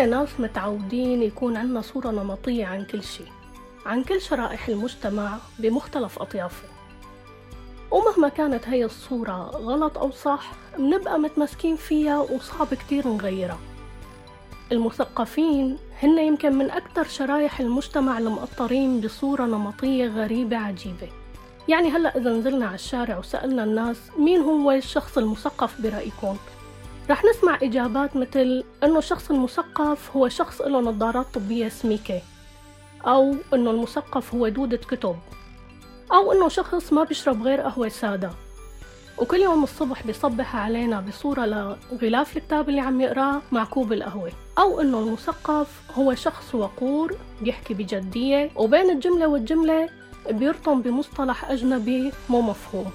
إحنا ناس متعودين يكون عنا صورة نمطية عن كل شي عن كل شرائح المجتمع بمختلف أطيافه. ومهما كانت هي الصورة غلط أو صح منبقى متمسكين فيها وصعب كتير نغيرها. المثقفين هن يمكن من أكثر شرايح المجتمع المقطرين بصورة نمطية غريبة عجيبة. يعني هلأ إذا نزلنا على الشارع وسألنا الناس مين هو الشخص المثقف برأيكم؟ رح نسمع إجابات مثل إنه الشخص المثقف هو شخص له نظارات طبية سميكة أو إنه المثقف هو دودة كتب أو إنه شخص ما بيشرب غير قهوة سادة. وكل يوم الصبح بيصبح علينا بصورة لغلاف الكتاب اللي عم يقراه مع كوب القهوة. أو إنه المثقف هو شخص وقور بيحكي بجدية وبين الجملة والجملة بيرطم بمصطلح أجنبي مو مفهوم.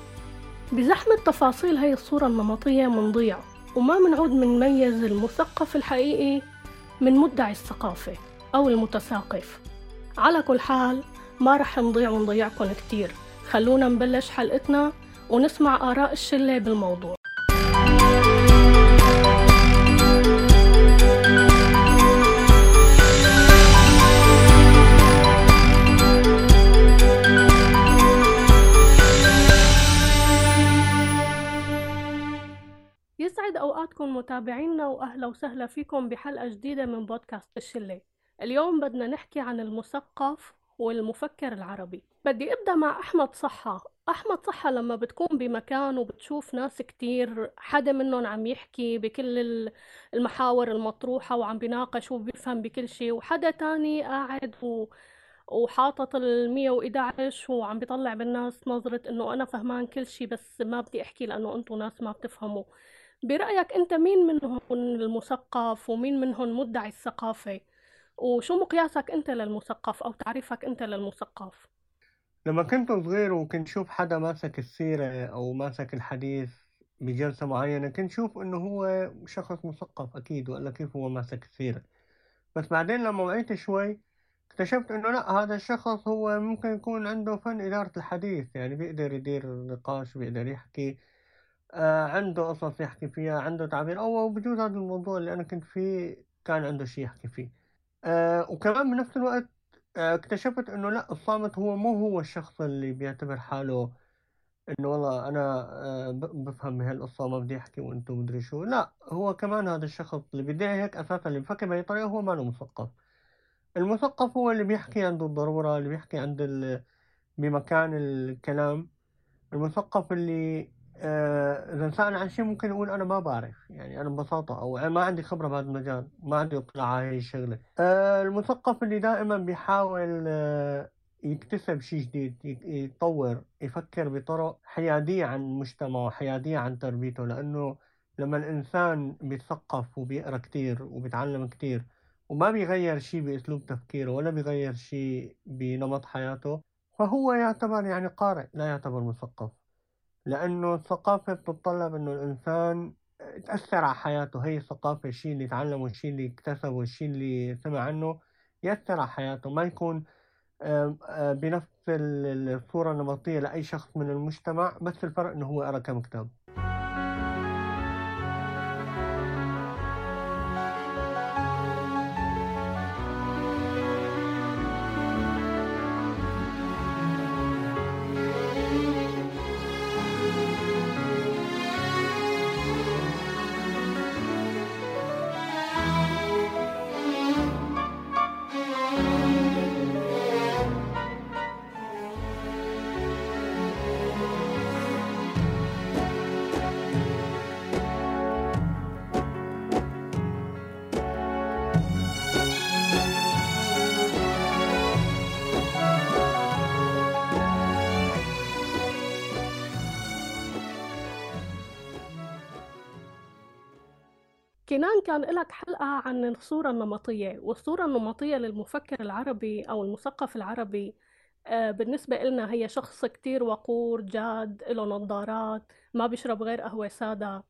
بزحمة تفاصيل هاي الصورة النمطية منضيع. وما منعود منميز المثقف الحقيقي من مدعي الثقافة أو المتثاقف. على كل حال ما رح نضيع ونضيعكم كتير. خلونا نبلش حلقتنا ونسمع آراء الشلة بالموضوع. يسعد أوقاتكم متابعينا وأهلا وسهلا فيكم بحلقة جديدة من بودكاست الشلة. اليوم بدنا نحكي عن المثقف والمفكر العربي. بدي أبدأ مع أحمد صحة. أحمد صحة لما بتكون بمكان وبتشوف ناس كتير حدا منهم عم يحكي بكل المحاور المطروحة وعم بيناقش وبيفهم بكل شيء وحدا تاني قاعد و... وحاطط ال 111 وعم بيطلع بالناس نظرة إنه أنا فهمان كل شيء بس ما بدي أحكي لأنه أنتم ناس ما بتفهموا. برأيك أنت مين منهم المثقف ومين منهم مدعي الثقافة؟ وشو مقياسك أنت للمثقف أو تعريفك أنت للمثقف؟ لما كنت صغير وكنت شوف حدا ماسك السيرة أو ماسك الحديث بجلسة معينة كنت شوف إنه هو شخص مثقف أكيد وإلا كيف هو ماسك السيرة. بس بعدين لما وعيت شوي اكتشفت إنه لأ هذا الشخص هو ممكن يكون عنده فن إدارة الحديث يعني بيقدر يدير نقاش بيقدر يحكي. عنده قصص يحكي فيها عنده تعبير أو بجوز هذا الموضوع اللي أنا كنت فيه كان عنده شيء يحكي فيه. آه وكمان بنفس الوقت آه، اكتشفت إنه لا الصامت هو مو هو الشخص اللي بيعتبر حاله إنه والله أنا آه، بفهم بهالقصة ما بدي احكي وأنتم مدري شو. لا هو كمان هذا الشخص اللي بيدعي هيك أساسا اللي بفكر بهي الطريقة هو ما له مثقف. المثقف هو اللي بيحكي عند الضرورة اللي بيحكي عند ال... بمكان الكلام. المثقف اللي آه، سأل عن شيء ممكن يقول أنا ما بعرف يعني أنا ببساطة أو ما عندي خبرة بهذا المجال ما عندي اطلاع على هاي الشغلة. آه، المثقف اللي دائما بيحاول آه، يكتسب شيء جديد يتطور يفكر بطرق حيادية عن مجتمعه حيادية عن تربيته. لأنه لما الإنسان بيتثقف وبيقرأ كتير وبيتعلم كتير وما بيغير شيء بأسلوب تفكيره ولا بيغير شيء بنمط حياته فهو يعتبر يعني قارئ لا يعتبر مثقف. لأنه الثقافة بتتطلب إنه الإنسان تأثر على حياته. هي الثقافة الشيء اللي تعلمه الشيء اللي اكتسبه الشيء اللي سمع عنه يأثر على حياته. ما يكون بنفس الصورة النمطية لأي شخص من المجتمع بس الفرق إنه هو قرأ كم كتاب. كان لك حلقة عن الصورة النمطية والصورة النمطية للمفكر العربي أو المثقف العربي آه، بالنسبة لنا هي شخص كتير وقور جاد له نظارات ما بيشرب غير قهوة سادة.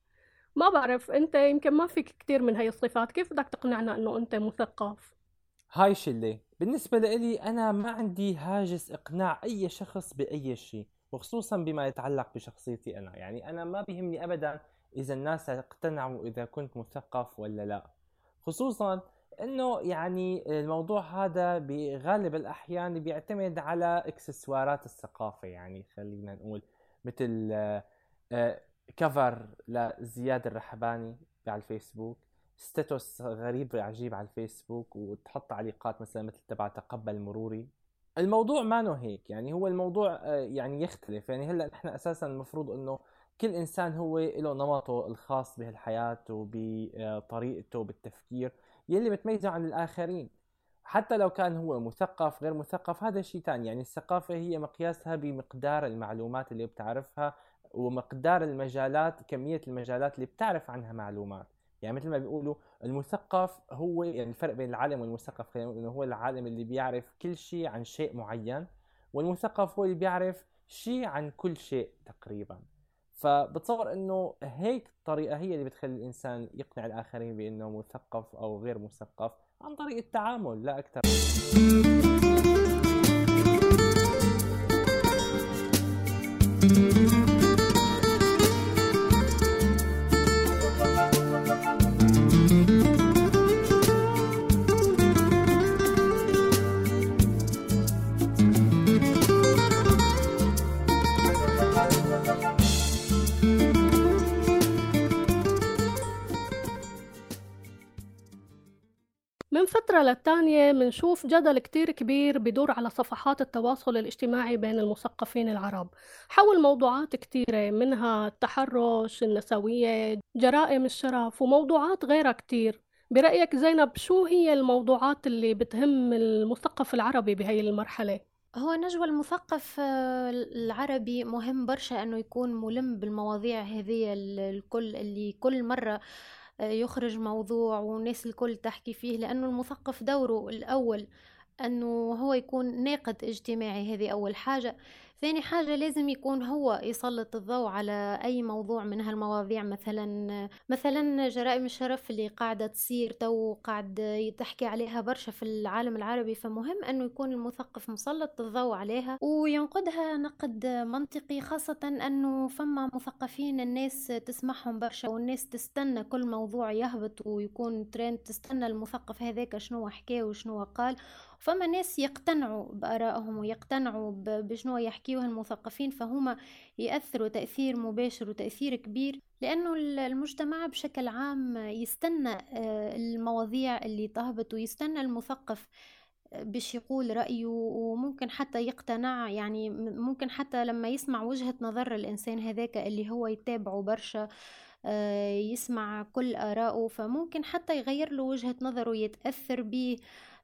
ما بعرف أنت يمكن ما فيك كتير من هاي الصفات كيف بدك تقنعنا إنه أنت مثقف؟ هاي شلة. بالنسبة لإلي أنا ما عندي هاجس إقناع أي شخص بأي شيء وخصوصا بما يتعلق بشخصيتي أنا. يعني أنا ما بيهمني أبدا إذا الناس اقتنعوا إذا كنت مثقف ولا لا. خصوصا إنه يعني الموضوع هذا بغالب الأحيان بيعتمد على إكسسوارات الثقافة. يعني خلينا نقول مثل كفر لزياد الرحباني على الفيسبوك ستاتوس غريب عجيب على الفيسبوك وتحط تعليقات مثلا مثل تبع تقبل مروري. الموضوع ما هيك يعني هو الموضوع آه، يعني يختلف. يعني هلأ نحن أساسا المفروض إنه كل إنسان هو له نمطه الخاص بهالحياه وبطريقته بالتفكير يلي بتميزه عن الآخرين. حتى لو كان هو مثقف غير مثقف هذا شيء ثاني يعني الثقافة هي مقياسها بمقدار المعلومات اللي بتعرفها ومقدار المجالات كمية المجالات اللي بتعرف عنها معلومات. يعني مثل ما بيقولوا المثقف هو يعني الفرق بين العالم والمثقف خلينا نقول إنه هو العالم اللي بيعرف كل شيء عن شيء معين والمثقف هو اللي بيعرف شيء عن كل شيء تقريبا. فبتصور إنه هيك الطريقة هي اللي بتخلي الإنسان يقنع الآخرين بإنه مثقف أو غير مثقف عن طريق التعامل لا أكثر فترة للتانية منشوف جدل كتير كبير بدور على صفحات التواصل الاجتماعي بين المثقفين العرب حول موضوعات كتيرة منها التحرش النسوية جرائم الشرف وموضوعات غيرها كتير برأيك زينب شو هي الموضوعات اللي بتهم المثقف العربي بهي المرحلة؟ هو نجوى المثقف آه، العربي مهم برشا إنه يكون ملم بالمواضيع هذه الكل اللي كل مرة آه، يخرج موضوع والناس الكل تحكي فيه لأنه المثقف دوره الأول أنه هو يكون ناقد اجتماعي هذه أول حاجة. ثاني حاجة لازم يكون هو يسلط الضوء على أي موضوع من هالمواضيع مثلا مثلا جرائم الشرف اللي قاعدة تصير تو قاعد تحكي عليها برشا في العالم العربي فمهم أنه يكون المثقف مسلط الضوء عليها وينقدها نقد منطقي خاصة أنه فما مثقفين الناس تسمعهم برشا والناس تستنى كل موضوع يهبط ويكون ترند تستنى المثقف هذاك شنو حكى وشنو قال فما ناس يقتنعوا بآرائهم ويقتنعوا بشنو يحكيوه المثقفين فهما يأثروا تأثير مباشر وتأثير كبير لأنه المجتمع بشكل عام يستنى آه، المواضيع اللي تهبط ويستنى المثقف آه، باش يقول رأيه وممكن حتى يقتنع يعني ممكن حتى لما يسمع وجهة نظر الإنسان هذاك اللي هو يتابعه برشا آه، يسمع كل آراءه فممكن حتى يغير له وجهة نظره يتأثر به.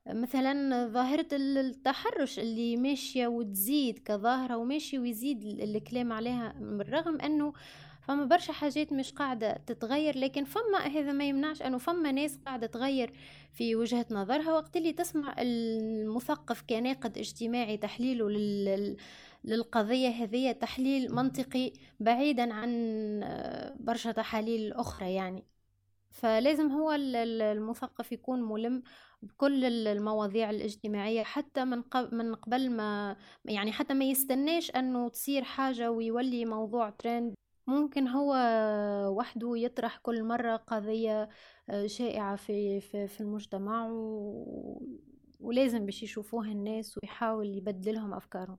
مثلا ظاهرة التحرش اللي ماشية وتزيد كظاهرة وماشي ويزيد الكلام عليها بالرغم إنه فما برشا حاجات مش قاعدة تتغير لكن فما هذا ما يمنعش إنه فما ناس قاعدة تغير في وجهة نظرها. وقت اللي تسمع المثقف كناقد اجتماعي تحليله لل للقضية هذه تحليل منطقي بعيدا عن برشا تحاليل أخرى يعني. فلازم هو المثقف يكون ملم بكل المواضيع الاجتماعية حتى من من قبل ما يعني حتى ما يستناش إنه تصير حاجة ويولي موضوع ترند ممكن هو وحده يطرح كل مرة قضية آه، شائعة في في, في المجتمع و... ولازم باش يشوفوها الناس ويحاول يبدلهم أفكارهم.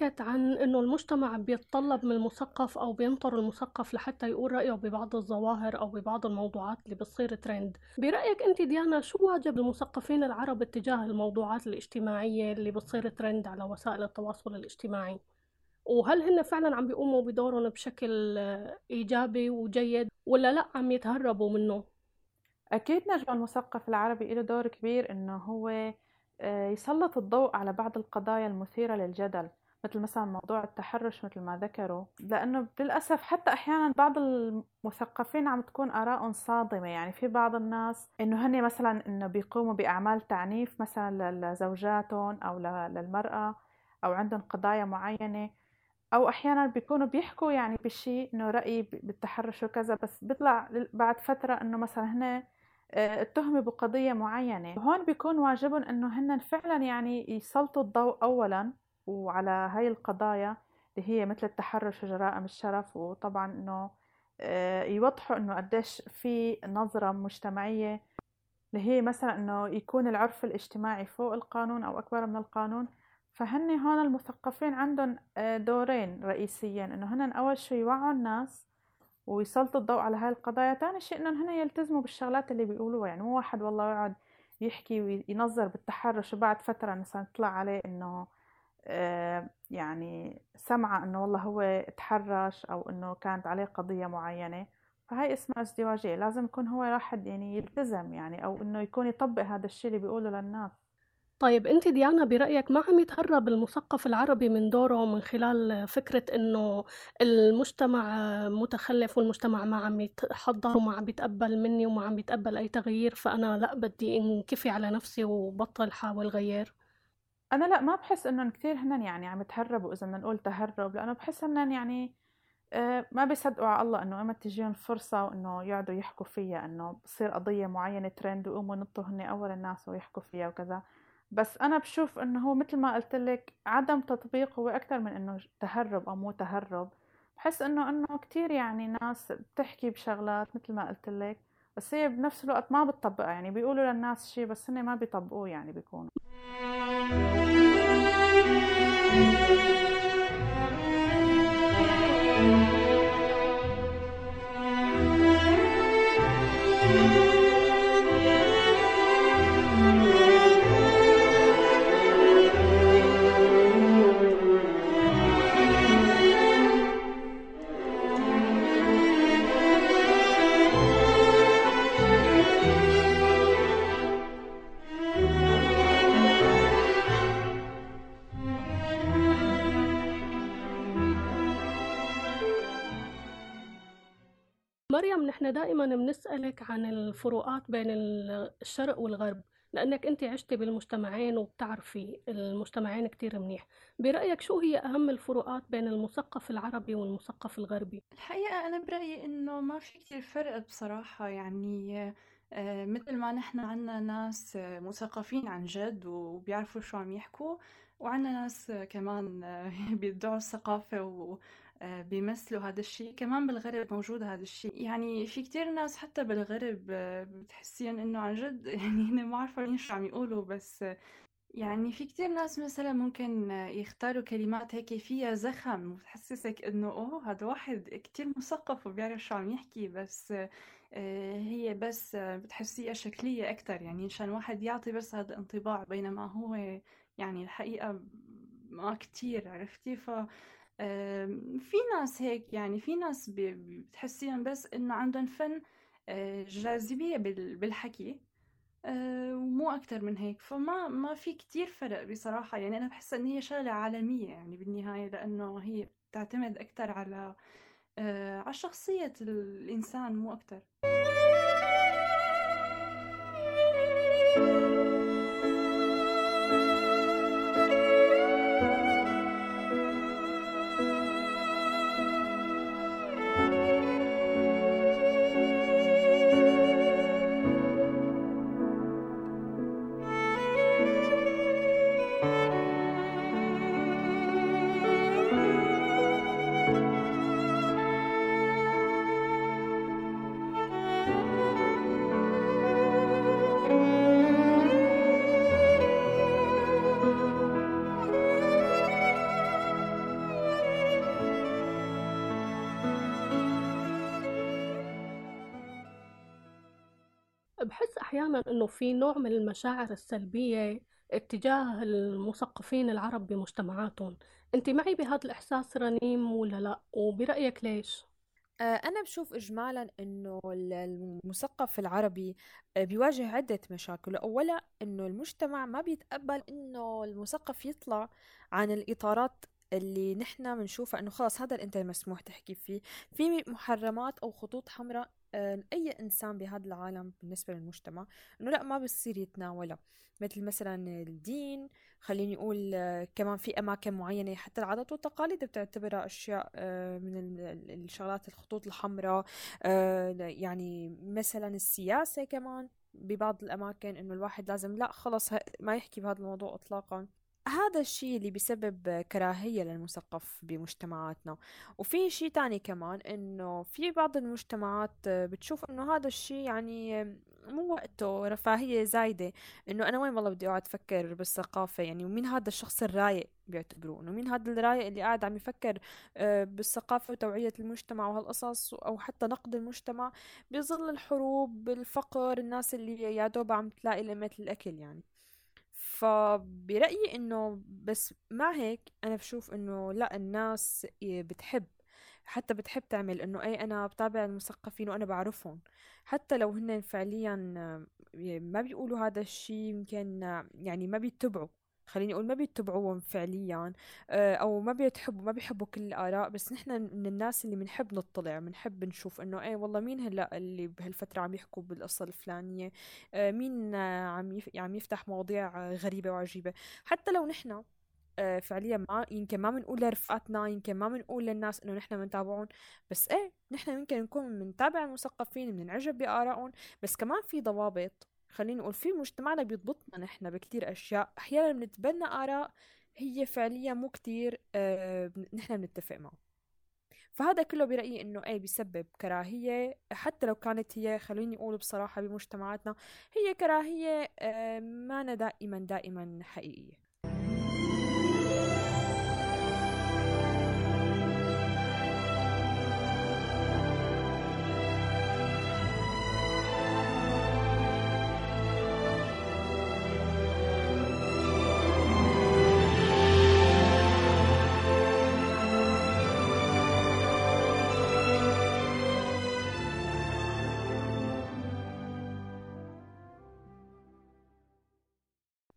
حكت عن إنه المجتمع بيتطلب من المثقف أو بينطر المثقف لحتى يقول رأيه ببعض الظواهر أو ببعض الموضوعات اللي بتصير ترند برأيك أنت ديانا شو واجب المثقفين العرب اتجاه الموضوعات الاجتماعية اللي بتصير ترند على وسائل التواصل الاجتماعي؟ وهل هن فعلا عم بيقوموا بدورهم بشكل إيجابي وجيد ولا لأ عم يتهربوا منه؟ أكيد نجم المثقف العربي له دور كبير إنه هو آه، يسلط الضوء على بعض القضايا المثيرة للجدل. مثل مثلا موضوع التحرش مثل ما ذكروا لأنه للأسف حتى أحيانا بعض المثقفين عم تكون آرائهم صادمة. يعني في بعض الناس إنه هن مثلا إنه بيقوموا بأعمال تعنيف مثلا لزوجاتهم أو للمرأة أو عندهم قضايا معينة. أو أحيانا بيكونوا بيحكوا يعني بشيء إنه رأي بالتحرش وكذا بس بيطلع بعد فترة إنه مثلا هن آه، اتهموا بقضية معينة. وهون بيكون واجبهم إنه هن فعلا يعني يسلطوا الضوء أولا وعلى هاي القضايا اللي هي مثل التحرش وجرائم الشرف وطبعا إنه آه، يوضحوا إنه قديش في نظرة مجتمعية اللي هي مثلا إنه يكون العرف الاجتماعي فوق القانون أو أكبر من القانون. فهن هون المثقفين عندهم آه، دورين رئيسيين إنه هن أول شيء يوعوا الناس ويسلطوا الضوء على هاي القضايا. تاني شيء إنهم هن يلتزموا بالشغلات اللي بيقولوها. يعني مو واحد والله يقعد يحكي وينظر بالتحرش وبعد فترة مثلا طلع عليه إنه يعني سمع إنه والله هو تحرش أو إنه كانت عليه قضية معينة فهي اسمها ازدواجية. لازم يكون هو واحد يعني يلتزم يعني أو إنه يكون يطبق هذا الشيء اللي بيقوله للناس. طيب أنت ديانا برأيك ما عم يتهرب المثقف العربي من دوره من خلال فكرة إنه المجتمع متخلف والمجتمع ما عم يتحضر وما عم يتقبل مني وما عم يتقبل أي تغيير فأنا لا بدي انكفي على نفسي وبطل حاول غير؟ أنا لأ ما بحس إنهم كثير هن يعني عم يتهربوا إذا بدنا نقول تهرب لأنه بحس هن يعني آه، ما بيصدقوا على الله إنه أما تجيهم فرصة وإنه يقعدوا يحكوا فيها إنه بصير قضية معينة ترند ويقوموا ينطوا هن أول الناس ويحكوا فيها وكذا. بس أنا بشوف إنه هو مثل ما قلت لك عدم تطبيق هو أكثر من إنه تهرب أو مو تهرب. بحس إنه إنه كثير يعني ناس بتحكي بشغلات مثل ما قلت لك بس هي بنفس الوقت ما بتطبقها يعني بيقولوا للناس شيء بس هن ما بيطبقوه يعني بيكونوا. thank you. دائما بنسألك عن الفروقات بين الشرق والغرب لأنك أنت عشتي بالمجتمعين وبتعرفي المجتمعين كتير منيح برأيك شو هي أهم الفروقات بين المثقف العربي والمثقف الغربي؟ الحقيقة أنا برأيي إنه ما في كتير فرق بصراحة يعني آه، مثل ما نحن عنا ناس مثقفين عن جد وبيعرفوا شو عم يحكوا وعنا ناس كمان بيدعوا الثقافة و بيمثلوا هذا الشيء كمان بالغرب موجود هذا الشيء. يعني في كتير ناس حتى بالغرب آه، بتحسين إنه عن جد يعني هن ما عارفين شو عم يقولوا بس يعني في كتير ناس مثلا ممكن يختاروا كلمات هيك فيها زخم وتحسسك إنه أوه هذا واحد كتير مثقف وبيعرف شو عم يحكي بس آه، هي بس بتحسيها شكلية أكتر. يعني مشان واحد يعطي بس هذا الانطباع بينما هو يعني الحقيقة ما كتير عرفتي؟ ف في ناس هيك يعني في ناس بتحسيهم بس إنه عندهم فن آه، جاذبية بالحكي آه، ومو أكتر من هيك. فما ما في كتير فرق بصراحة. يعني أنا بحس إن هي شغلة عالمية يعني بالنهاية لأنه هي بتعتمد أكتر على آه، على شخصية الإنسان مو أكتر. إنه في نوع من المشاعر السلبية اتجاه المثقفين العرب بمجتمعاتهم. أنت معي بهذا الإحساس رنيم ولا لا؟ وبرأيك ليش؟ آه، أنا بشوف إجمالا إنه المثقف العربي آه، بيواجه عدة مشاكل. أولا إنه المجتمع ما بيتقبل إنه المثقف يطلع عن الإطارات اللي نحن بنشوفها إنه خلص هذا الانت مسموح تحكي فيه. في محرمات أو خطوط حمراء آه، اي إنسان بهذا العالم بالنسبة للمجتمع إنه لأ ما بصير يتناولها مثل مثلا الدين خليني أقول آه، كمان في أماكن معينة حتى العادات والتقاليد بتعتبرها أشياء آه، من الشغلات الخطوط الحمراء يعني مثلا السياسة كمان ببعض الأماكن إنه الواحد لازم لأ خلص ما يحكي بهذا الموضوع اطلاقا. هذا الشيء اللي بيسبب كراهية للمثقف بمجتمعاتنا. وفي شيء تاني كمان إنه في بعض المجتمعات بتشوف إنه هذا الشيء يعني مو وقته رفاهية زايدة. إنه أنا وين والله بدي أقعد أفكر بالثقافة؟ يعني ومين هذا الشخص الرايق بيعتبروه انه مين هذا الرايق اللي قاعد عم يفكر بالثقافة وتوعية المجتمع وهالقصص أو حتى نقد المجتمع؟ بظل الحروب الفقر الناس اللي يا دوب عم تلاقي لقمة الأكل يعني. فبرأيي إنه بس مع هيك أنا بشوف إنه لأ الناس بتحب حتى بتحب تعمل إنه اي أنا بتابع المثقفين وأنا بعرفهم. حتى لو هن فعليا ما بيقولوا هذا الشيء يمكن يعني ما بيتبعوا. خليني أقول ما بيتبعوهم فعليا آه، أو ما بيتحبوا ما بيحبوا كل الآراء بس نحن من الناس اللي بنحب نطلع بنحب نشوف إنه إيه والله مين هلأ اللي بهالفترة عم يحكوا بالقصة الفلانية؟ آه، مين عم عم يفتح مواضيع غريبة وعجيبة؟ حتى لو نحن آه، فعليا ما يمكن ما بنقول لرفقاتنا يمكن ما بنقول للناس إنه نحن بنتابعهم بس إيه نحن يمكن نكون بنتابع المثقفين بنعجب بآرائهم بس كمان في ضوابط. خليني أقول في مجتمعنا بيضبطنا نحن بكتير أشياء. أحيانا بنتبنى آراء هي فعليا مو كتير آه نحن بنتفق معه. فهذا كله برأيي إنه إيه بيسبب كراهية. حتى لو كانت هي خليني أقول بصراحة بمجتمعاتنا هي كراهية آه ما دائما دائما حقيقية.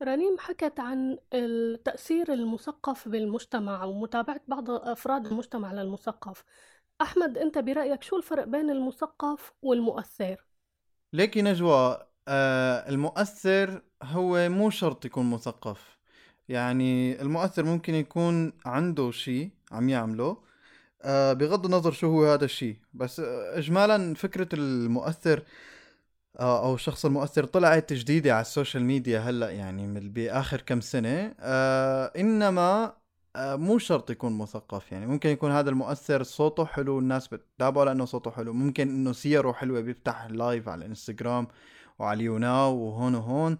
رنيم حكت عن التأثير المثقف بالمجتمع ومتابعة بعض أفراد المجتمع للمثقف. أحمد أنت برأيك شو الفرق بين المثقف والمؤثر؟ ليكي نجوى آه المؤثر هو مو شرط يكون مثقف. يعني المؤثر ممكن يكون عنده شيء عم يعمله آه بغض النظر شو هو هذا الشيء بس آه اجمالا فكرة المؤثر أو الشخص المؤثر طلعت جديده على ال social media هلأ يعني باخر كم سنة. آه إنما آه مو شرط يكون مثقف يعني ممكن يكون هذا المؤثر صوته حلو الناس بتتابعه لأنه صوته حلو. ممكن إنه سيره حلوة بيفتح live على الانستغرام وعلى ال YouNow وهون وهون.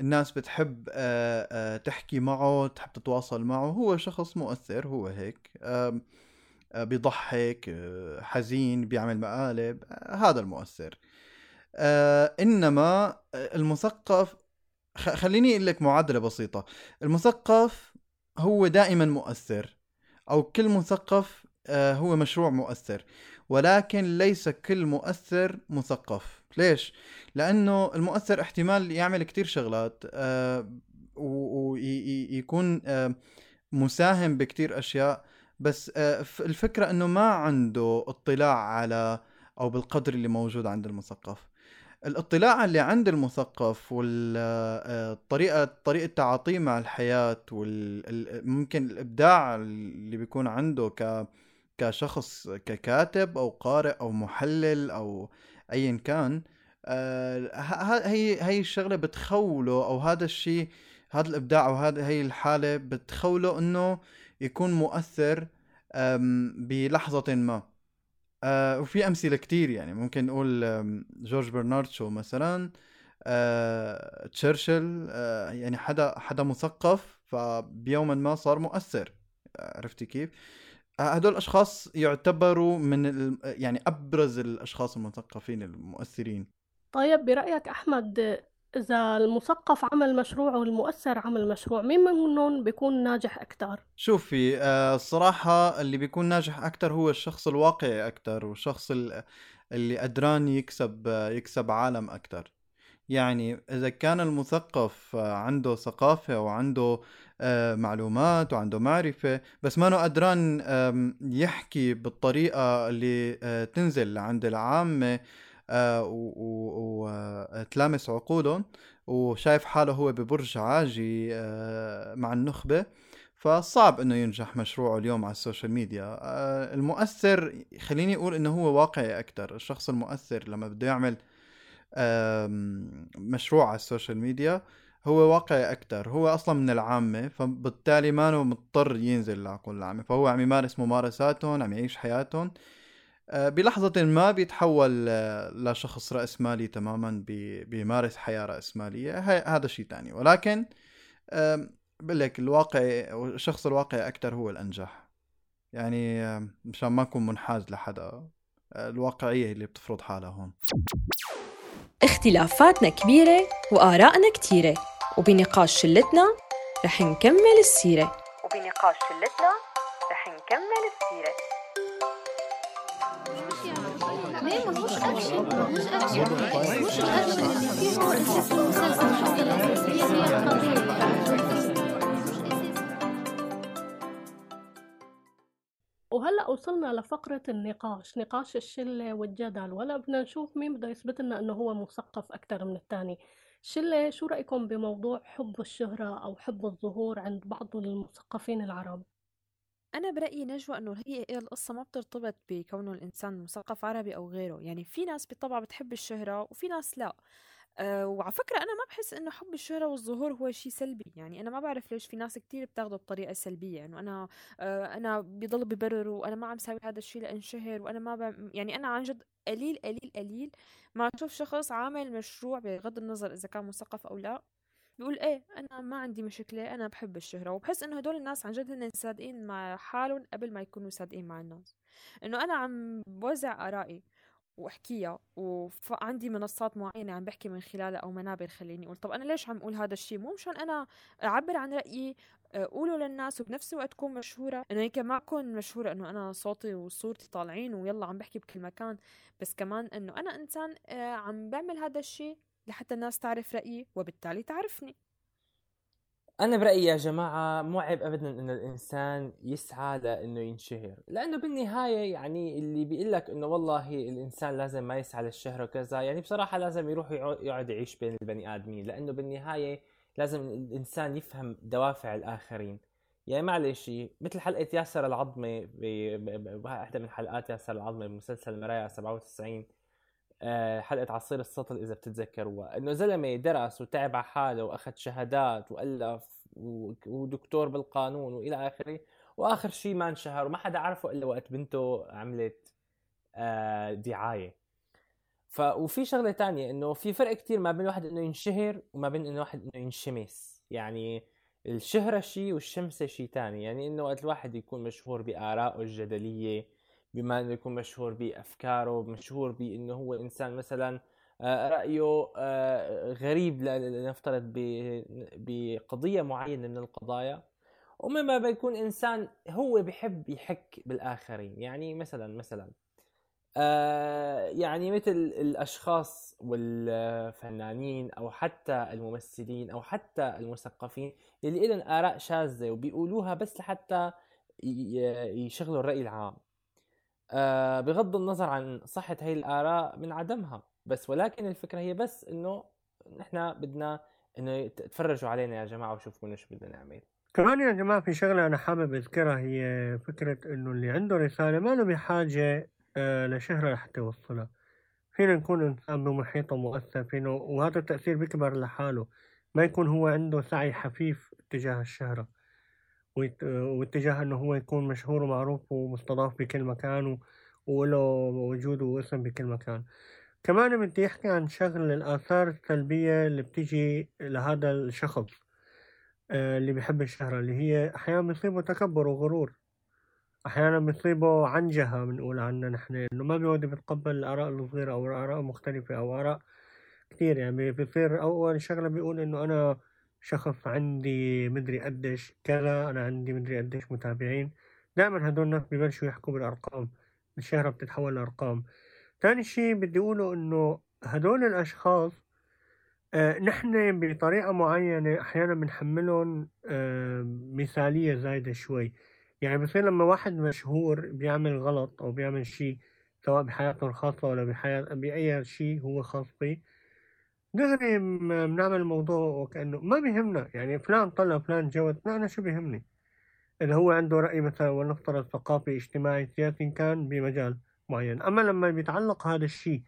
الناس بتحب آه آه تحكي معه تحب تتواصل معه. هو شخص مؤثر هو هيك. آه بيضحك آه، حزين بيعمل مقالب. آه، هذا المؤثر. آه إنما آه، المثقف خليني أقول لك معادلة بسيطة. المثقف هو دائما مؤثر أو كل مثقف آه هو مشروع مؤثر ولكن ليس كل مؤثر مثقف. ليش؟ لأنه المؤثر احتمال يعمل كتير شغلات آه ويكون آه مساهم بكتير أشياء. بس آه الفكرة إنه ما عنده اطلاع على أو بالقدر اللي موجود عند المثقف. الاطلاع اللي عند المثقف والطريقة طريقة تعاطيه مع الحياة وممكن الإبداع اللي بيكون عنده ك كشخص ككاتب أو قارئ أو محلل أو أيا كان آه، هي هي الشغلة بتخوله أو هذا الشيء هذا الإبداع أو هذا هي الحالة بتخوله إنه يكون مؤثر بلحظة ما. آه وفي أمثلة كتير يعني. ممكن نقول جورج برنارد شو مثلا آه تشرشل آه يعني حدا حدا مثقف فبيوما ما صار مؤثر. عرفتي كيف؟ آه، هدول الأشخاص يعتبروا من يعني أبرز الأشخاص المثقفين المؤثرين. طيب برأيك أحمد إذا المثقف عمل مشروع والمؤثر عمل مشروع مين منهم بيكون ناجح أكثر؟ شوفي آه، الصراحة اللي بيكون ناجح أكثر هو الشخص الواقعي أكثر والشخص اللي قدران يكسب يكسب عالم أكثر يعني إذا كان المثقف عنده ثقافة وعنده آه، معلومات وعنده معرفة بس ما قدران يحكي بالطريقة اللي آه، تنزل عند العامة وتلامس عقولهم وشايف حاله هو ببرج عاجي مع النخبة. فصعب إنه ينجح مشروعه اليوم على ال social media. المؤثر خليني أقول إنه هو واقعي أكثر الشخص المؤثر لما بده يعمل مشروع على ال social media هو واقعي أكثر هو أصلا من العامة فبالتالي ما مضطر ينزل لعقول العامة. فهو عم يمارس ممارساتهم عم يعيش حياتهم. آه، بلحظة ما بيتحول آه، لشخص رأسمالي تماما بيمارس حياة رأسمالية هذا شيء تاني. ولكن بقول لك الواقعي الشخص الواقعي أكثر هو الأنجح. يعني مشان ما أكون منحاز لحدا آه، الواقعية اللي بتفرض حالها هون. اختلافاتنا كبيرة وآرائنا كتيرة وبنقاش شلتنا رح نكمل السيرة. وبنقاش شلتنا رح نكمل السيرة. action action مش اللي وهلأ وصلنا لفقرة النقاش نقاش الشلة والجدل ولا بدنا نشوف مين بده يثبت لنا إنه هو مثقف أكثر من الثاني. شلة شو رأيكم بموضوع حب الشهرة أو حب الظهور عند بعض المثقفين العرب؟ أنا برأيي نجوى إنه هي القصة ما بترتبط بكونه الإنسان مثقف عربي أو غيره يعني في ناس بالطبع بتحب الشهرة وفي ناس لا أه وعلى فكرة أنا ما بحس إنه حب الشهرة والظهور هو شيء سلبي يعني أنا ما بعرف ليش في ناس كتير بتاخده بطريقة سلبية إنه أنا أه أنا بضل ببرر وأنا ما عم سوي هذا الشيء لأنشهر وأنا ما. يعني أنا عن جد قليل قليل قليل ما أشوف شخص عامل مشروع بغض النظر إذا كان مثقف أو لا بيقول إيه أنا ما عندي مشكلة أنا بحب الشهرة وبحس إنه هدول الناس عن جد هن صادقين مع حالهم قبل ما يكونوا صادقين مع الناس. إنه أنا عم بوزع آرائي وأحكيها وعندي منصات معينة عم بحكي من خلالها أو منابر خليني أقول. طب أنا ليش عم أقول هذا الشيء مو مشان أنا أعبر عن رأيي قوله للناس وبنفس الوقت تكون مشهورة. إنه يمكن ما أكون مشهورة إنه أنا صوتي وصورتي طالعين ويلا عم بحكي بكل مكان بس كمان إنه أنا إنسان عم بعمل هذا الشيء لحتى الناس تعرف رأيي وبالتالي تعرفني. أنا برأيي يا جماعة مو عيب أبدا إنه الإنسان يسعى لإنه ينشهر، لأنه بالنهاية يعني اللي بيقول لك إنه والله الإنسان لازم ما يسعى للشهرة وكذا، يعني بصراحة لازم يروح يقعد يعيش بين البني آدمين، لأنه بالنهاية لازم الإنسان يفهم دوافع الآخرين، يعني معلش مثل حلقة ياسر العظمي بواحدة من حلقات ياسر العظمي بمسلسل مرايا 97 آه، حلقة عصير السطل إذا بتتذكروها انه زلمة درس وتعب على حاله وأخذ شهادات وألف ودكتور بالقانون وإلى آخره. وآخر شيء ما انشهر وما حدا عرفه إلا وقت بنته عملت آه، دعاية. ف وفي شغلة تانية إنه في فرق كتير ما بين الواحد إنه ينشهر وما بين إنه واحد إنه ينشمس. يعني الشهرة شيء والشمسة شيء تاني. يعني إنه وقت الواحد يكون مشهور بآرائه الجدلية بما أنه يكون مشهور بأفكاره مشهور بأنه هو إنسان مثلا آه، رأيه آه، غريب لنفترض بقضية معينة من القضايا. ومما بيكون إنسان هو بحب يحك بالآخرين. يعني مثلا مثلا آه، يعني مثل الأشخاص والفنانين أو حتى الممثلين أو حتى المثقفين اللي لهم آراء شاذة وبيقولوها بس لحتى يشغلوا الرأي العام. آه بغض النظر عن صحة هاي الآراء من عدمها. بس ولكن الفكرة هي بس إنه نحن بدنا إنه تفرجوا علينا يا جماعة وشوفوا شو بدنا نعمل. كمان يا جماعة في شغلة أنا حابب أذكرها هي فكرة إنه اللي عنده رسالة ما له بحاجة آه لشهرة لحتى يوصلها فينا نكون إنسان بمحيطه مؤثر فينا وهذا التأثير بيكبر لحاله. ما يكون هو عنده سعي حفيف تجاه الشهرة. واتجاه إنه هو يكون مشهور ومعروف ومستضاف بكل مكان وله وجود واسم بكل مكان. كمان بدي أحكي عن شغل الآثار السلبية اللي بتيجي لهذا الشخص آه، اللي بيحب الشهرة اللي هي أحيانا بيصيبه تكبر وغرور. أحيانا بيصيبه عنجهة بنقول عنها نحن إنه ما بيقعد بيتقبل الآراء الصغيرة أو اراء مختلفة أو آراء كثير يعني بيصير أول شغلة بيقول إنه أنا شخص عندي مدري قديش كذا أنا عندي مدري قديش متابعين. دائما هدول الناس ببلشوا يحكوا بالأرقام الشهرة بتتحول لأرقام. تاني شي بدي أقوله إنه هدول الأشخاص آه، نحن بطريقة معينة أحيانا بنحملهم آه، مثالية زايدة شوي. يعني بصير لما واحد مشهور بيعمل غلط أو بيعمل شيء سواء بحياته الخاصة ولا بحياة بأي شيء هو خاص فيه دغري بنعمل الموضوع وكأنه ما بيهمنا. يعني فلان طلع فلان جوز لا أنا شو بيهمني؟ إذا هو عنده رأي مثلا ولنفترض ثقافي اجتماعي سياسي كان بمجال معين. أما لما بيتعلق هذا الشيء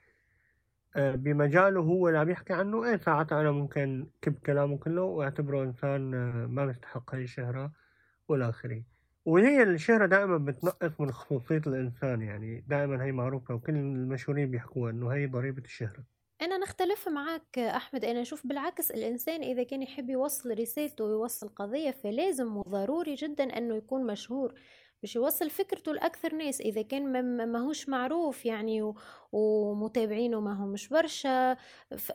آه، بمجاله هو اللي عم يحكي عنه إيه ساعتها أنا ممكن كب كلامه كله وأعتبره إنسان آه، ما بيستحق هاي الشهرة وإلى آخره. وهي الشهرة دائما بتنقص من خصوصية الإنسان يعني دائما هي معروفة وكل المشهورين بيحكوها إنه هي ضريبة الشهرة. أنا نختلف معك أحمد أنا أشوف بالعكس الإنسان إذا كان يحب يوصل رسالته ويوصل قضية فلازم وضروري جدا أنه يكون مشهور باش يوصل فكرته لأكثر ناس إذا كان ماهوش معروف يعني ومتابعينه ما هم مش برشا.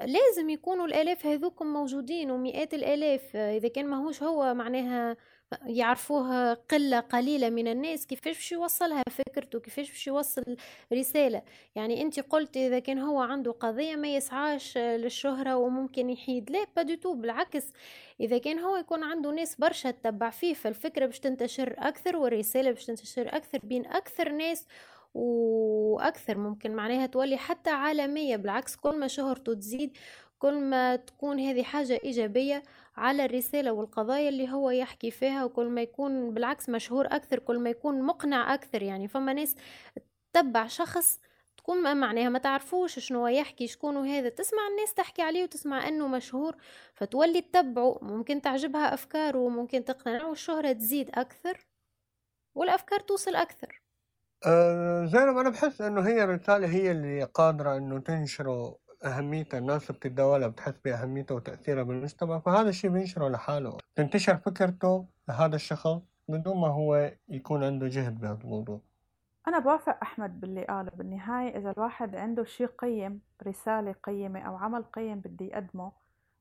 لازم يكونوا الآلاف هذوكم موجودين ومئات الآلاف. إذا كان ماهوش هو معناها يعرفوها قلة قليلة من الناس كيفاش باش يوصلها فكرته؟ كيفاش باش يوصل رسالة؟ يعني أنت قلت إذا كان هو عنده قضية ما يسعاش للشهرة وممكن يحيد. لا بادوتو بالعكس. إذا كان هو يكون عنده ناس برشا تتبع فيه فالفكرة باش تنتشر أكثر والرسالة باش تنتشر أكثر بين أكثر ناس وأكثر ممكن معناها تولي حتى عالمية بالعكس كل ما شهرته تزيد كل ما تكون هذه حاجة إيجابية على الرسالة والقضايا اللي هو يحكي فيها وكل ما يكون بالعكس مشهور أكثر كل ما يكون مقنع أكثر. يعني فما ناس تتبع شخص تكون ما معناها ما تعرفوش شنو يحكي شكون هذا. تسمع الناس تحكي عليه وتسمع إنه مشهور فتولي تتبعه. ممكن تعجبها أفكاره وممكن تقتنع والشهرة تزيد أكثر والأفكار توصل أكثر. أه زينب أنا بحس إنه هي الرسالة هي اللي قادرة إنه تنشره أهميته الناس بتتداولها بتحس بأهميته وتأثيره بالمجتمع فهذا الشيء بينشره لحاله. تنتشر فكرته لهذا الشخص بدون ما هو يكون عنده جهد بهذا الموضوع. أنا بوافق أحمد باللي قاله. بالنهاية إذا الواحد عنده شيء قيم رسالة قيمة أو عمل قيم بدي يقدمه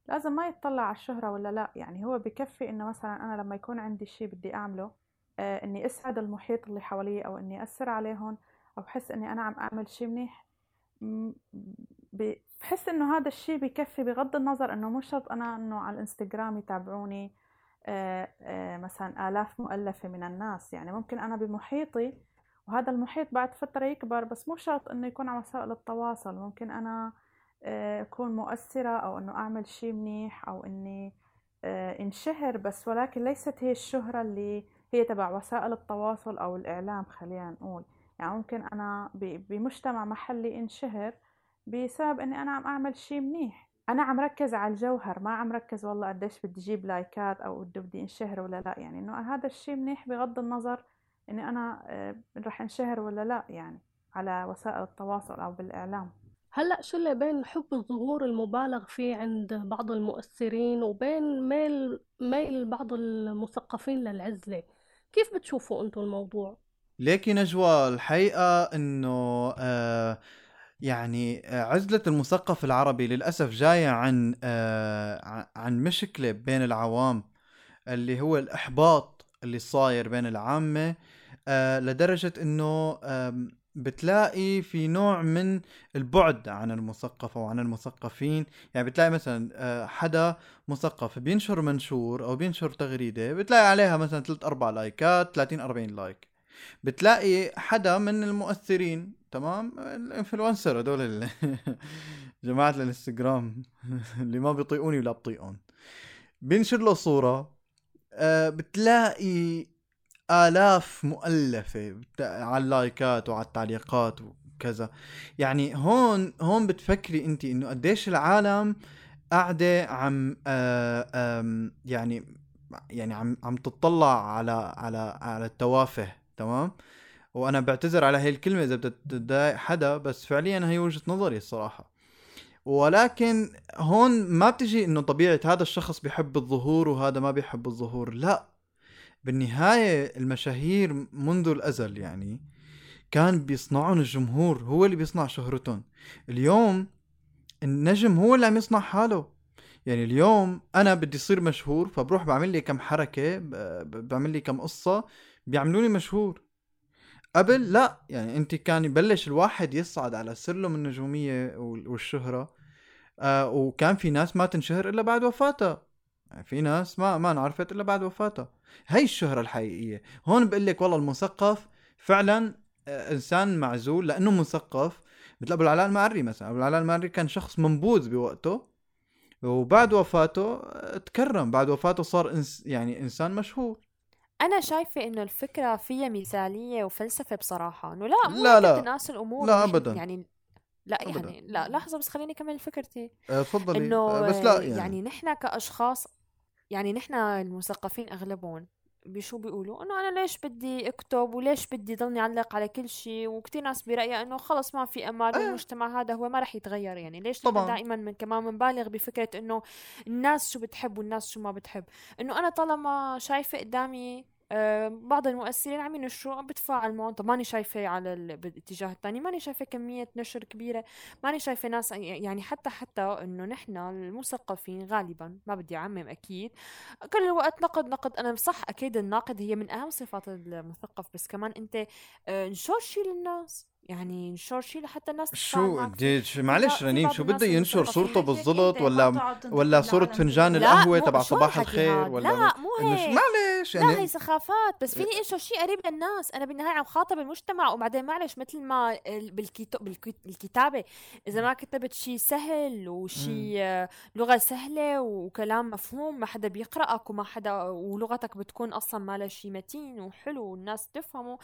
لازم ما يتطلع على الشهرة ولا لا. يعني هو بكفي إنه مثلا أنا لما يكون عندي شيء بدي أعمله آه إني أسعد المحيط اللي حواليه أو إني أثر عليهم أو بحس إني أنا عم أعمل شيء منيح. بحس إنه هذا الشيء بكفي بغض النظر إنه مش شرط أنا إنه على الإنستغرام يتابعوني آه، آه، مثلا آلاف مؤلفة من الناس. يعني ممكن أنا بمحيطي وهذا المحيط بعد فترة يكبر بس مو شرط إنه يكون على وسائل التواصل. ممكن أنا آه، أكون مؤثرة أو إنه أعمل شيء منيح أو إني انشهر بس ولكن ليست هي الشهرة اللي هي تبع وسائل التواصل أو الإعلام خلينا نقول. يعني ممكن أنا بمجتمع محلي انشهر بسبب إني أنا عم أعمل شيء منيح. أنا عم ركز على الجوهر ما عم ركز والله قديش بدي أجيب لايكات أو بدي انشهر ولا لأ. يعني إنه هذا الشيء منيح بغض النظر إني أنا آه، رح انشهر ولا لأ يعني على وسائل التواصل أو بالإعلام. هلأ اللي بين حب الظهور المبالغ فيه عند بعض المؤثرين وبين ميل ميل بعض المثقفين للعزلة؟ كيف بتشوفوا أنتم الموضوع؟ ليكي نجوى الحقيقة إنه آه يعني آه، عزلة المثقف العربي للأسف جاية عن آه، عن مشكلة بين العوام اللي هو الإحباط اللي صاير بين العامة آه، لدرجة إنه بتلاقي في نوع من البعد عن المثقف أو عن المثقفين. يعني بتلاقي مثلا حدا مثقف بينشر منشور أو بينشر تغريدة بتلاقي عليها مثلا 3 4 لايكات 30 40 لايك. بتلاقي حدا من المؤثرين تمام؟ ال influencer هدول جماعة الإنستغرام اللي ما بيطيقوني ولا بطيقون بينشر له صورة آه بتلاقي آلاف مؤلفة على اللايكات وعلى التعليقات وكذا. يعني هون هون بتفكري انت انه قديش العالم قاعدة عم آه يعني يعني عم عم تطلع على على على التوافه تمام؟ وأنا بعتذر على هاي الكلمة إذا بتضايق حدا بس فعليا هي وجهة نظري الصراحة. ولكن هون ما بتجي إنه طبيعة هذا الشخص بيحب الظهور وهذا ما بيحب الظهور لا. بالنهاية المشاهير منذ الأزل يعني كان بيصنعون الجمهور هو اللي بيصنع شهرتهم. اليوم النجم هو اللي عم يصنع حاله. يعني اليوم أنا بدي اصير مشهور فبروح بعمل لي كم حركة بعمل لي كم قصة بيعملوني مشهور. قبل لا يعني أنت كان يبلش الواحد يصعد على سلم النجومية والشهرة. آه وكان في ناس ما تنشهر إلا بعد وفاتها. في ناس ما ما انعرفت إلا بعد وفاتها هي الشهرة الحقيقية. هون بقول لك والله المثقف فعلا آه، إنسان معزول لأنه مثقف. مثل أبو العلاء المعري مثلا. أبو العلاء المعري كان شخص منبوذ بوقته وبعد وفاته آه، تكرم. بعد وفاته صار إنس يعني إنسان مشهور. أنا شايفة إنه الفكرة فيها مثالية وفلسفة بصراحة. إنه لا مو لا، لا. تناسى الأمور لا أبداً. يعني لا أبداً. يعني لا لحظة بس خليني أكمل فكرتي. آه، تفضلي. إنه بس لا يعني, يعني, نحن كأشخاص يعني نحن المثقفين أغلبهم بشو بيقولوا؟ إنه أنا ليش بدي أكتب وليش بدي ضلني أعلق على كل شيء؟ وكثير ناس برايها إنه خلص ما في أمل آه. والمجتمع هذا هو ما رح يتغير يعني. ليش؟ طبعاً. دائما من كمان بنبالغ بفكرة إنه الناس شو بتحب والناس شو ما بتحب. إنه أنا طالما شايفة قدامي بعض المؤثرين عم ينشروا بتفاعل معهم طب ماني شايفة على ال- بالاتجاه الثاني ماني شايفة كمية نشر كبيرة. ماني شايفة ناس يعني حتى حتى إنه نحن المثقفين غالبا ما بدي أعمم أكيد. كل الوقت نقد نقد. أنا صح أكيد الناقد هي من أهم صفات المثقف بس كمان أنت آه، انشر شيء للناس. يعني انشر شيء لحتى الناس شو معلش رنيم شو بده ينشر صورته انت ولا ولا صورة فنجان القهوة تبع صباح الخير؟ ولا لا مو هيك. معلش لا هي يعني سخافات بس فيني إنشر شيء قريب للناس. أنا بالنهاية عم خاطب المجتمع وبعدين معلش مثل ما ال- بالكتاب بالكتابة إذا ما كتبت شيء سهل وشيء لغة سهلة وكلام مفهوم ما حدا بيقرأك وما حدا ولغتك بتكون أصلا ما لها شيء متين وحلو والناس تفهمه.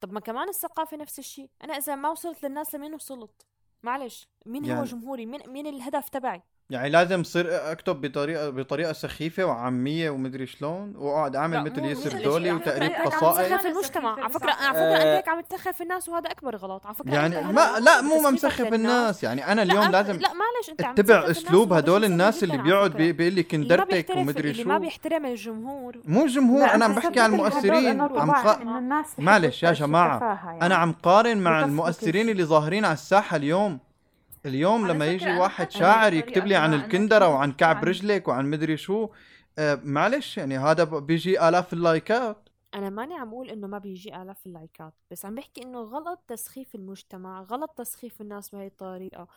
طب ما كمان الثقافة نفس الشيء. أنا اذا ما وصلت للناس لمين وصلت؟ معلش مين هو يعني- جمهوري؟ مين مين الهدف تبعي؟ يعني لازم صير اكتب بطريقة بطريقة سخيفة وعامية ومدري شلون واقعد أعمل مثل ياسر دولي وتقريب عم قصائد. تسخف المجتمع. على فكره على فكرة آه. انت هيك عم تسخف الناس وهذا أكبر غلط. على فكرة يعني ما لا مو ما مسخف. الناس. يعني أنا اليوم لا لازم لا معلش أنت عم اتبع أسلوب هدول الناس اللي بيقعد بيقول اندرتك بيحترم ومدري اللي ما شو. بيحترم الجمهور. مو الجمهور لا، أنا عم بحكي عن المؤثرين. عم معلش يا يعني. أنا عم قارن مع المؤثرين اللي ظاهرين على الساحة اليوم. اليوم لما يجي واحد شاعر يكتب لي عن كنت وعن كعب عن- رجلك وعن مدري شو آه معلش يعني هذا بيجي آلاف اللايكات. أنا ماني عم أقول إنه ما بيجي آلاف اللايكات بس عم بحكي إنه غلط تسخيف المجتمع غلط تسخيف الناس بهي الطريقة.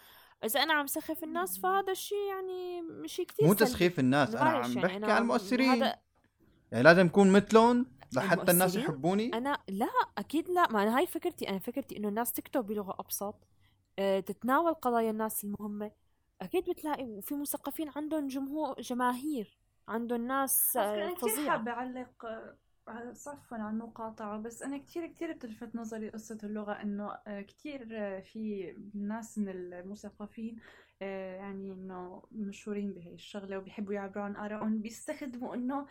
إذا أنا عم سخف الناس فهذا الشيء يعني شيء كثير مو تسخيف الناس أنا عم يعني بحكي أنا عن المؤثرين. هذا يعني لازم نكون مثلهم لحتى الناس؟ يحبوني. أنا لا أكيد لا. ما أنا هاي فكرتي أنا فكرتي إنه الناس تكتب بلغة أبسط. تتناول قضايا الناس المهمة. أكيد بتلاقي وفي مثقفين عندهم جمهور جماهير عندهم ناس آه، أنا كتير فظيعة. حابة أعلق آه، عفوا على المقاطعة بس أنا كتير كتير بتلفت نظري قصة اللغة إنه آه، كتير آه، في ناس من المثقفين آه، يعني إنه مشهورين بهي الشغلة وبيحبوا يعبروا عن آرائهم بيستخدموا إنه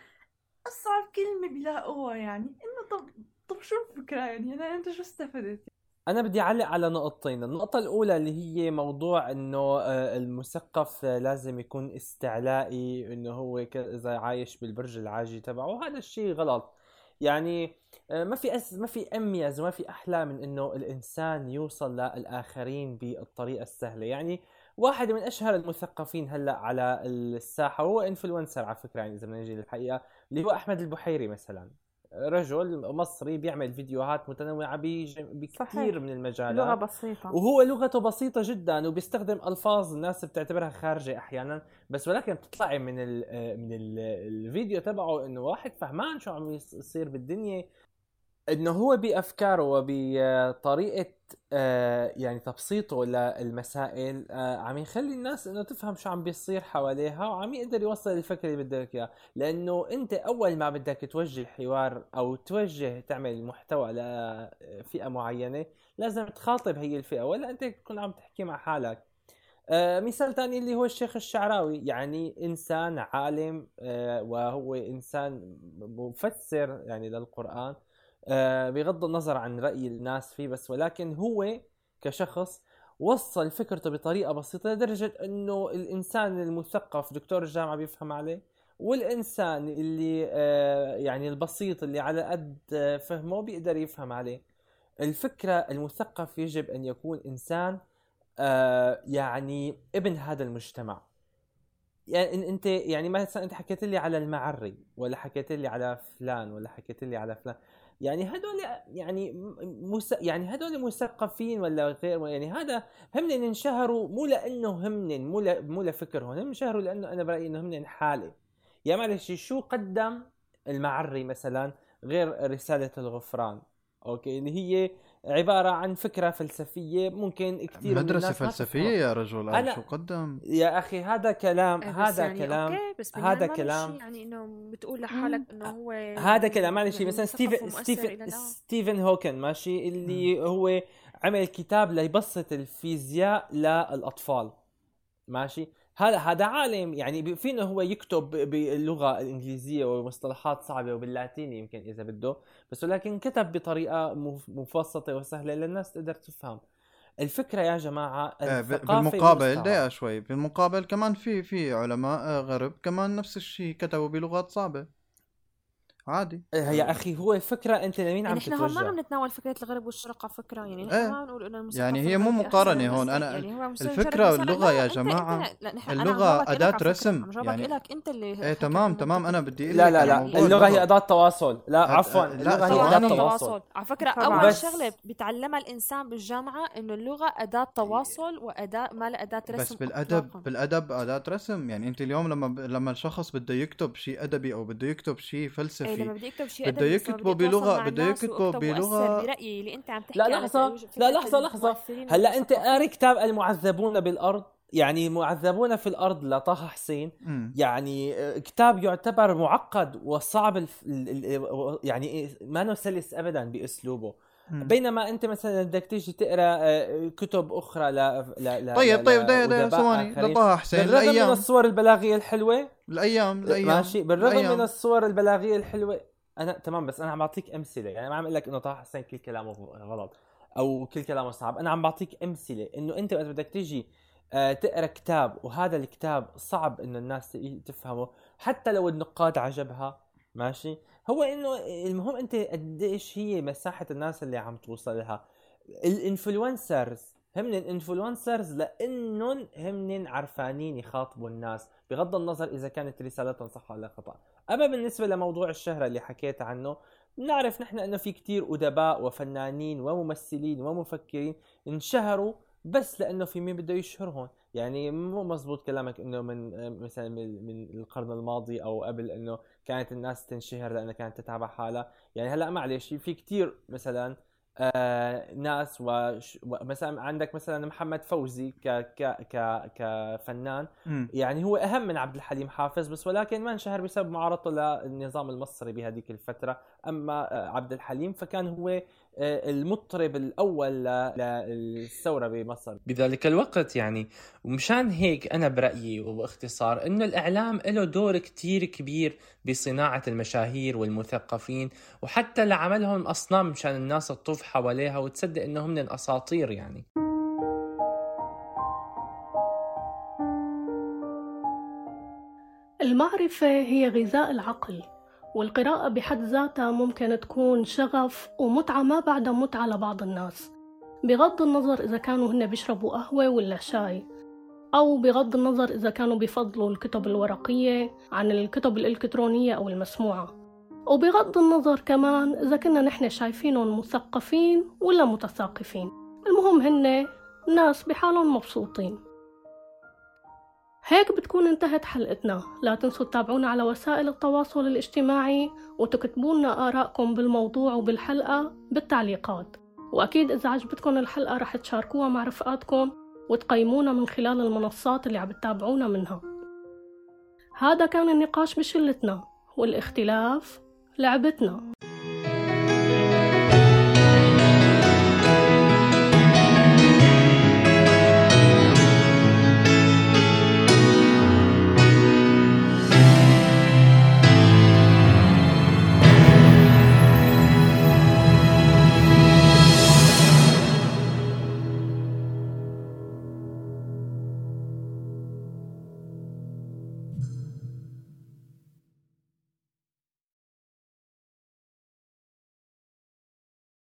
أصعب كلمة بيلاقوها يعني إنه طب طب شو الفكرة يعني؟ أنا أنت شو استفدت؟ أنا بدي أعلق على نقطتين النقطة الأولى اللي هي موضوع إنه آه، المثقف لازم يكون استعلائي إنه هو إذا عايش بالبرج العاجي تبعه وهذا الشيء غلط. يعني آه، ما في أس ما في أميز وما في أحلى من إنه الإنسان يوصل للآخرين بالطريقة السهلة. يعني واحد من أشهر المثقفين هلأ على الساحة وهو إنفلونسر على فكرة يعني إذا بدنا نجي للحقيقة اللي هو أحمد البحيري مثلا. رجل مصري بيعمل فيديوهات متنوعة بج- بكثير. من المجالات. لغة بسيطة. وهو لغته بسيطة جدا وبيستخدم ألفاظ الناس بتعتبرها خارجة أحيانا بس ولكن بتطلعي من ال من ال الفيديو تبعه إنه واحد فهمان شو عم يص- يصير بالدنيا. إنه هو بأفكاره وبطريقة آه، يعني تبسيطه للمسائل آه، عم يخلي الناس إنه تفهم شو عم بيصير حواليها وعم يقدر يوصل الفكرة اللي بدك إياه لأنه أنت أول ما بدك توجه حوار أو توجه تعمل محتوى لفئة معينة لازم تخاطب هي الفئة ولا أنت تكون عم تحكي مع حالك. آه مثال ثاني اللي هو الشيخ الشعراوي يعني إنسان عالم وهو إنسان مفسر يعني للقرآن. آه بغض النظر عن رأي الناس فيه بس ولكن هو كشخص وصل فكرته بطريقة بسيطة لدرجة إنه الإنسان المثقف دكتور الجامعة بيفهم عليه والإنسان اللي آه يعني البسيط اللي على قد آه، فهمه بيقدر يفهم عليه. الفكرة المثقف يجب أن يكون إنسان آه يعني ابن هذا المجتمع. يعني أنت يعني مثلا أنت حكيت لي على المعري ولا حكيت لي على فلان ولا حكيت لي على فلان. يعني هدول يعني مس... يعني هدول مثقفين ولا غير يعني هذا هم انشهروا مو لأنه هم مو ل... مو لفكرهم هم انشهروا لأنه أنا برأيي إنه هم حالة. يا معلش شو قدم المعري مثلا غير رسالة الغفران؟ okay اللي هي عبارة عن فكرة فلسفية ممكن كثير مدرسة فلسفية يا رجل أنا شو قدم؟ يا أخي هذا كلام إيه، هذا يعني كلام okay بس هذا كلام. يعني إنه بتقول لحالك إنه هو هذا كلام معلش مثلا ستيفن ستيفن ستيفن هوكن ماشي اللي هو عمل كتاب ليبسط الفيزياء للأطفال ماشي. هذا هذا عالم يعني فينه هو يكتب باللغة الانجليزيه ومصطلحات صعبة وباللاتيني يمكن إذا بده بس ولكن كتب بطريقة مبسطه وسهلة للناس تقدر تفهم. الفكرة يا جماعة إيه، بالمقابل دقيقة شوي. بالمقابل كمان في في علماء غرب كمان نفس الشيء كتبوا بلغات صعبة. عادي. إيه، يا أخي هو فكرة أنت لمين يعني عم إحنا هون ما عم نتناول فكرة الغرب والشرق على فكرة يعني نحن إيه. ما بنقول إنه يعني هي مو مقارنة هون. أنا يعني الفكرة اللغة يا جماعة انت انت اللغة أداة رسم. يعني لك أنت اللي إيه تمام تمام أنا بدي لا لا لا اللغة هي أداة تواصل. لا عفوا اللغة هي أداة تواصل. على فكرة أول شغلة بيتعلمها الإنسان بالجامعة إنه اللغة أداة تواصل وأداة ما لها أداة رسم بس بالادب بالأدب أداة رسم. يعني أنت اليوم لما لما الشخص بده يكتب شيء أدبي أو بده يكتب شيء فلسفي إيه لما بده يكتب شيء بده يكتبوا بلغة بده يكتبوا بلغة. برأيي اللي أنت عم تحكي لا لحظة لا لحظة لحظة. هلأ أنت قاري كتاب المعذبون بالأرض يعني معذبون في الأرض لطه حسين. م. يعني آه، كتاب يعتبر معقد وصعب الف... يعني ما سلس ابدا بأسلوبه. م. بينما أنت مثلا بدك تيجي تقرأ آه، كتب أخرى لا لا لا طيب طيب دقيقه ثواني لطه حسين بالرغم من الصور البلاغية الحلوة الأيام الأيام ماشي. بالرغم الأيام. من الصور البلاغية الحلوة أنا تمام بس أنا عم بعطيك أمثلة. يعني ما عم أقول لك إنه طه حسين كل كلامه غلط أو كل كلامه صعب. أنا عم بعطيك أمثلة إنه أنت وقت بدك تيجي آه، تقرأ كتاب وهذا الكتاب صعب إنه الناس تفهمه حتى لو النقاد عجبها ماشي؟ هو إنه المهم أنت قديش هي مساحة الناس اللي عم توصل لها ال influencers هم ال influencers لانهم هم عرفانين يخاطبوا الناس بغض النظر إذا كانت رسالتهم صح ولا خطأ. أما بالنسبة لموضوع الشهرة اللي حكيت عنه بنعرف نحن إنه في كتير أدباء وفنانين وممثلين ومفكرين انشهروا بس لأنه في مين بده يشهرهم. يعني مو مزبوط كلامك إنه من مثلا من القرن الماضي أو قبل إنه كانت الناس تنشهر لأنها كانت تتابع حالها. يعني هلأ معلش في كتير مثلا آه ناس ومثلا عندك مثلا محمد فوزي ك ك ك كفنان م. يعني هو أهم من عبد الحليم حافظ بس ولكن ما انشهر بسبب معارضته للنظام المصري بهذيك الفترة أما آه، عبد الحليم فكان هو المطرب الأول للثورة بمصر. بذلك الوقت يعني ومشان هيك أنا برأيي وباختصار إنه الإعلام له دور كتير كبير بصناعة المشاهير والمثقفين وحتى لعملهم أصنام مشان الناس تطوف حواليها وتصدق إنهم من اساطير يعني. المعرفة هي غذاء العقل. والقراءة بحد ذاتها ممكن تكون شغف ومتعة ما بعدها متعة لبعض الناس. بغض النظر إذا كانوا هن بيشربوا قهوة ولا شاي أو بغض النظر إذا كانوا بيفضلوا الكتب الورقية عن الكتب الإلكترونية أو المسموعة. وبغض النظر كمان إذا كنا نحن شايفينهم مثقفين ولا متثاقفين. المهم هن ناس بحالهم مبسوطين. هيك بتكون انتهت حلقتنا. لا تنسوا تتابعونا على وسائل التواصل الاجتماعي وتكتبوا لنا آرائكم بالموضوع وبالحلقة بالتعليقات. وأكيد إذا عجبتكم الحلقة رح تشاركوها مع رفقاتكم وتقيمونا من خلال المنصات اللي عم تتابعونا منها. هذا كان النقاش بشلتنا والاختلاف لعبتنا.